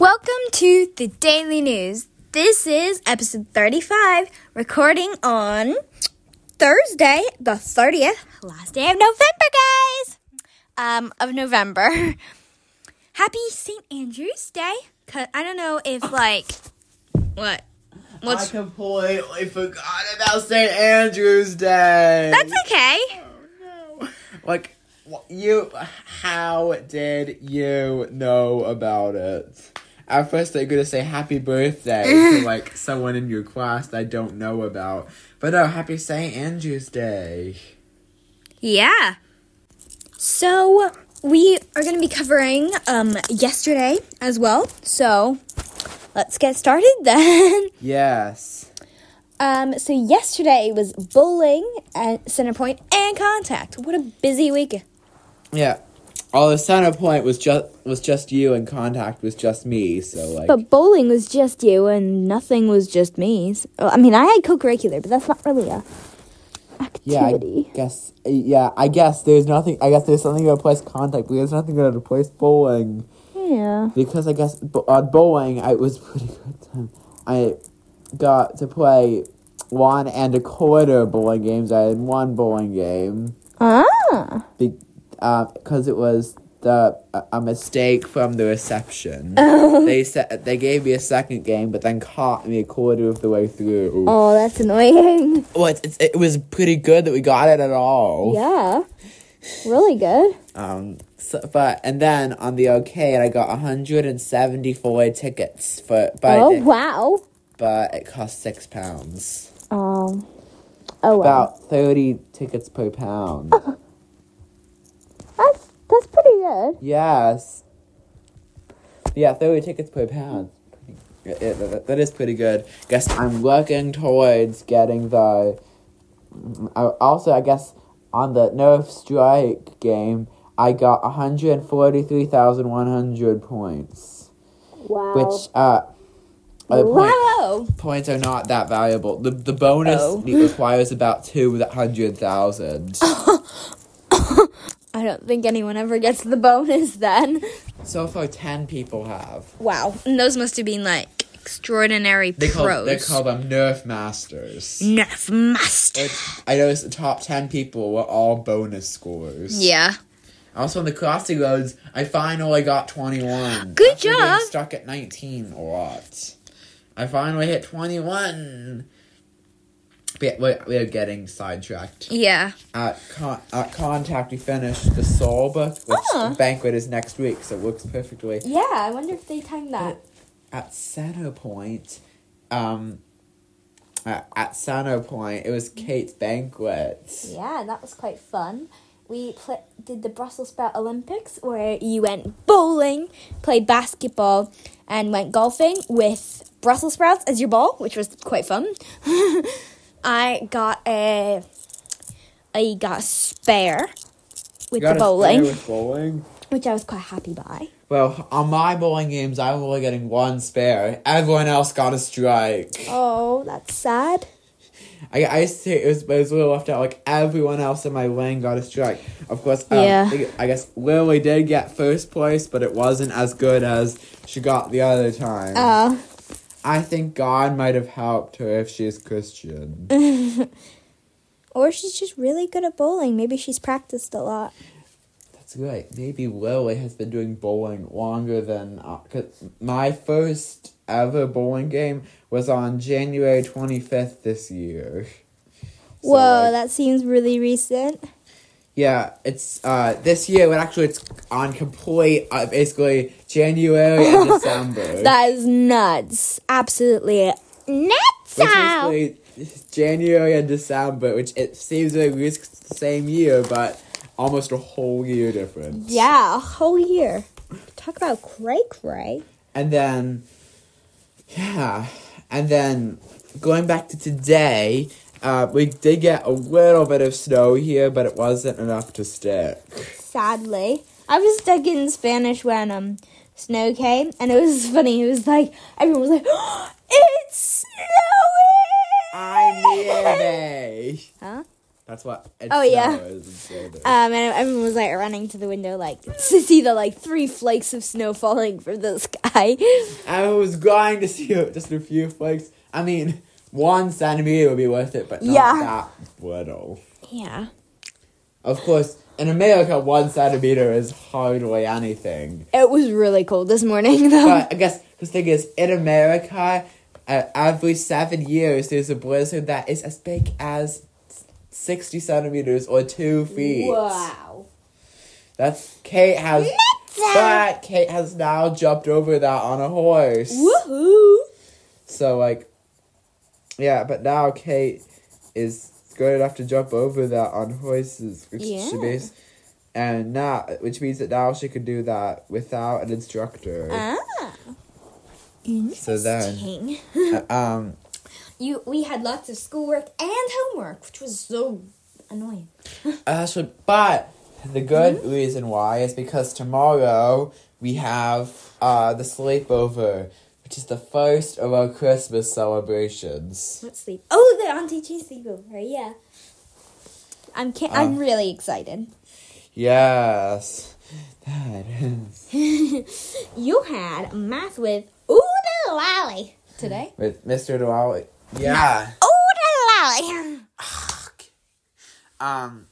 Welcome to the Daily News. This is episode 35, recording on Thursday, the 30th, last day of November, guys. Um, of November. Happy St. Andrew's Day. 'Cause I don't know if, like, what? I completely forgot about St. Andrew's Day. That's okay. Oh, no. Like, you, how did you know about it? At first, they're gonna say happy birthday to like someone in your class that I don't know about. But no, happy St. Andrew's Day. Yeah. So we are going to be covering um yesterday as well. So let's get started then. Yes. Um so yesterday was bowling at center and contact. What a busy week. Yeah. All the center point was just was just you, and contact was just me. So like, But bowling was just you and nothing was just me. So, I mean, I had co-curricular, but that's not really a activity. Yeah, I guess. Yeah, I guess there's nothing. I guess there's something to replace contact, but there's nothing to replace bowling. Yeah. Because I guess on bowling, I was pretty good. I got to play one and a quarter bowling games. I had one bowling game Ah. Because it was the a, a mistake from the reception. they said they gave me a second game, but then caught me a quarter of the way through. Oh, that's annoying. Well, it's, it's, it was pretty good that we got it at all. Yeah. Really good. Um, so, but and then on the arcade, I got 174 tickets for, but oh, it, wow. but it cost six pounds. Um. Oh, wow. About 30 tickets per pound. That's that's good. yes. Yeah, 30 tickets per pound. It- it- that- is pretty good. Guess I'm working towards getting the. I, also, I guess on the Nerf Strike game, I got 143,100 points. Wow. Which, uh. other point- wow. points are not that valuable. The the bonus Oh. requires about two hundred thousand. I don't think anyone ever gets the bonus then. So far, 10 people have. Wow. And those must have been like extraordinary they call, pros. They call them Nerf Masters. Nerf Master. I noticed the top 10 people were all bonus scores. Yeah. Also, in the crossing roads, I finally got 21. Good After job. Being stuck at 19 a lot. I finally hit 21 we, we are getting sidetracked. Yeah. At, con- at Contact, we finished the Soul book, which oh. the banquet is next week, so it works perfectly. Yeah, I wonder if they timed that. At Centerpoint, um, at, at Centerpoint, it was mm-hmm. Kate's banquet. Yeah, that was quite fun. We pl- did the Brussels Sprout Olympics, where you went bowling, played basketball, and went golfing with Brussels sprouts as your ball, which was quite fun. I got a, I got a spare with Got the a bowling, spare with bowling. which I was quite happy by. Well, on my bowling games, I'm only getting one spare. Everyone else got a strike. Oh, that's sad. I, I used to say it was, it was a little left out. Like everyone else in my lane got a strike. Of course, um, Yeah. I, I guess Lily did get first place, but it wasn't as good as she got the other time. Oh, I think God might have helped her if she's Christian. or she's just really good at bowling. Maybe she's practiced a lot. That's right. Maybe Lily has been doing bowling longer than. Uh, cause my first ever bowling game was on January 25th this year. So, Whoa, like, that seems really recent. Yeah, it's uh this year, but actually it's on complete uh, basically January and December. That is nuts. Absolutely nuts. which basically January and December, which it seems like it's the same year, but almost a whole year difference. Yeah, a whole year. Talk about cray cray. And then yeah. And then going back to today, uh, we did get a little bit of snow here, but it wasn't enough to stick. Sadly, I was stuck in Spanish when um snow came, and it was funny. It was like everyone was like, "It's snowing!" I'm nearby. Huh? That's what. It Oh, yeah. shows instead of- Um, and everyone was like running to the window, like to see the like three flakes of snow falling from the sky. I was going to see just a few flakes. I mean, one centimeter would be worth it, but not Yeah. that little. Yeah. Of course, in America, one centimeter is hardly anything. It was really cold this morning, though. But I guess the thing is, in America, uh, every seven years, there's a blizzard that is as big as 60 centimeters or two feet. Wow. That's Kate has. But Kate has now jumped over that on a horse. Woohoo! So like, yeah, but now Kate is good enough to jump over that on horses, which she Yeah. means, and now, which means that now she can do that without an instructor. Ah. So then- Uh, um, You, we had lots of schoolwork and homework, which was so annoying. actually, but the good Mm-hmm. reason why is because tomorrow we have uh the sleepover, which is the first of our Christmas celebrations. Let's sleep. Oh, the Auntie Cheese sleepover. Yeah. I'm ca- I'm Uh. really excited. Yes, that is. you had math with Ooda Lally today. With Mr. Dwally. Yeah. Ooda Lally. Um,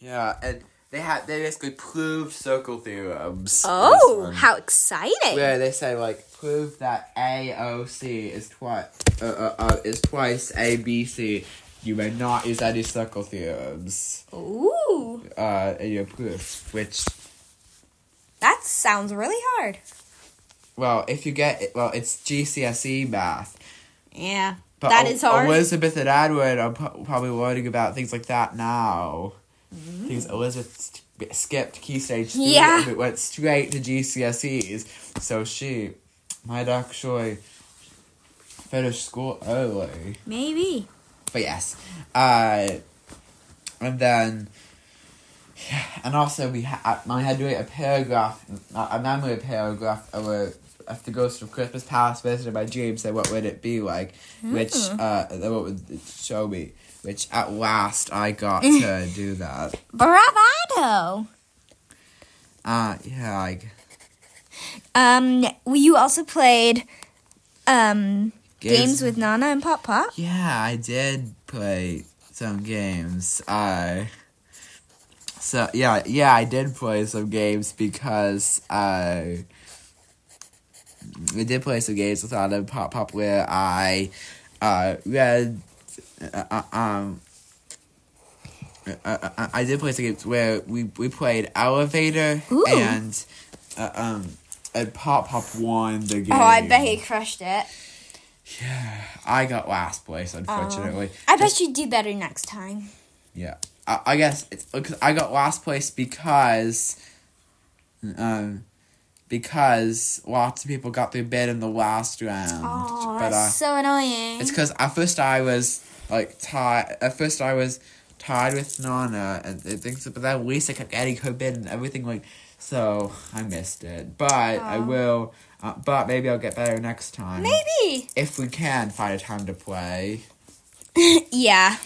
yeah, and they had they basically proved circle theorems. Oh, how exciting! Where they say like prove that AOC is twice uh, uh, uh, is twice ABC. You may not use any circle theorems Ooh, uh, in your proof. Which, that sounds really hard. well, if you get well, it's GCSE math. Yeah, But that El- is hard. Elizabeth and Edward are pro- probably learning about things like that now. Things Elizabeth skipped key stage three Yeah. it went straight to GCSEs, so she might actually finish school early. Maybe. But yes, uh, and then. Yeah, and also we ha- I had to write a paragraph, a memory paragraph of a, if the Ghost of Christmas Past visited by James. said what would it be like, which uh, what would it show me, which at last I got to do that. Bravado! Uh, yeah, like Um, you also played um Games- games, with Nana and Pop Pop. yeah, I did play some games. Uh, so yeah, yeah, I did play some games because uh, we did play some games with Nana and Pop Pop where I uh read uh, uh, um. Uh, uh, I did play some games where we, we played Elevator Ooh. and uh, um and Pop Pop won the game. Oh, I bet he crushed it. Yeah, I got last place, unfortunately. I bet you do better next time. Yeah, I, I guess it's because I got last place because, um, because lots of people got their bid in the last round. Oh, but that's uh, so annoying. it's because at first I was like tied. At first I was tied with Nana and and things, but then Lisa kept getting her bid and everything like. So I missed it, but I will. Uh, but maybe I'll get better next time. Maybe. if we can find a time to play. yeah.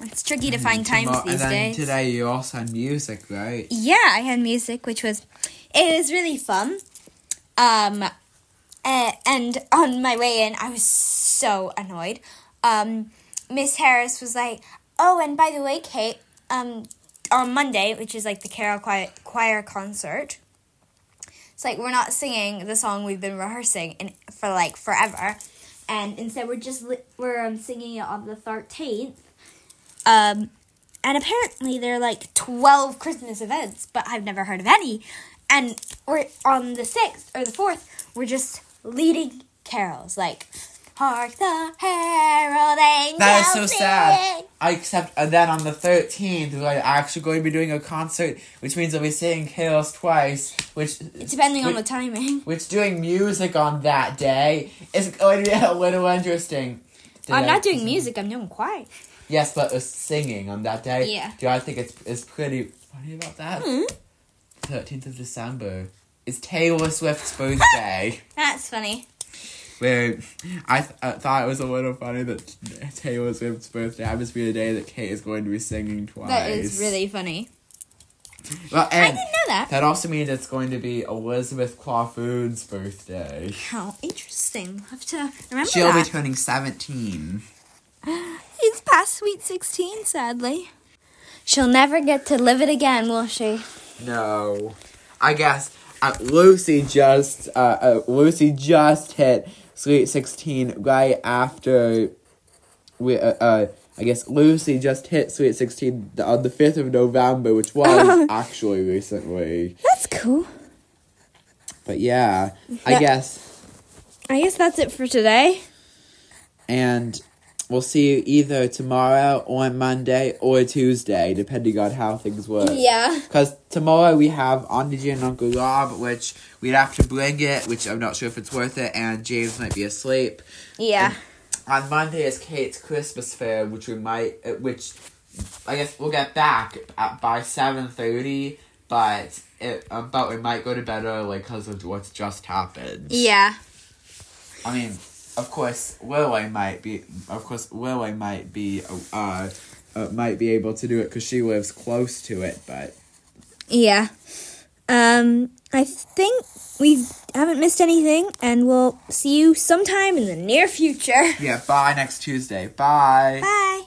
It's tricky to find times Tomo- these and then days. today you also had music, right? Yeah, I had music, which was it was really fun. Um, uh, and on my way in, I was so annoyed. Um, Miss Harris was like, "Oh, and by the way, Kate, um, on Monday, which is like the Carol Choir, concert." It's like we're not singing the song we've been rehearsing in, for like forever, and instead we're just li- we're um, singing it on the thirteenth. Um, and apparently there are like 12 Christmas events, but I've never heard of any. And we're on the 6th or the 4th, we're just leading carols like Hark the heralding That is so bells sad. I accept. And then on the thirteenth, we're actually going to be doing a concert, which means I'll be singing carols twice. Which Depending on the timing. which doing music on that day is going to be a little interesting. Did I'm I- not doing music, I'm doing choir. Yes, but uh, singing on that day. Yeah. Do I think it's it's pretty funny about that? Hmm? Thirteenth of December is Taylor Swift's birthday. That's funny. I, th- I thought it was a little funny that Taylor Swift's birthday happens to be the day that Kate is going to be singing twice. That is really funny. Well, I didn't know that. that also means it's going to be Elizabeth Clawfood's birthday. How interesting. I'll have to remember She'll be turning 17. It's past sweet 16, sadly. She'll never get to live it again, will she? No. I guess uh, Lucy just uh, uh, Lucy just hit Sweet 16 right after we uh, uh I guess Lucy just hit Sweet 16 th- on the 5th of November, which was actually recently. That's cool. But yeah, I guess I guess that's it for today. and we'll see you either tomorrow or Monday or Tuesday, depending on how things work. Yeah. Because tomorrow we have Auntie and Uncle Rob, which we'd have to bring it, which I'm not sure if it's worth it, and James might be asleep. Yeah. On Monday is Kate's Christmas fair, which we might, uh, which I guess we'll get back at, by seven thirty, but it, uh, but we might go to bed early because of what's just happened. Yeah. I mean, of course, Lily might be, of course, Lily might be, uh, uh might be able to do it because she lives close to it, but. Yeah. Um, I think we haven't missed anything, and we'll see you sometime in the near future. Yeah, bye next Tuesday. Bye. Bye.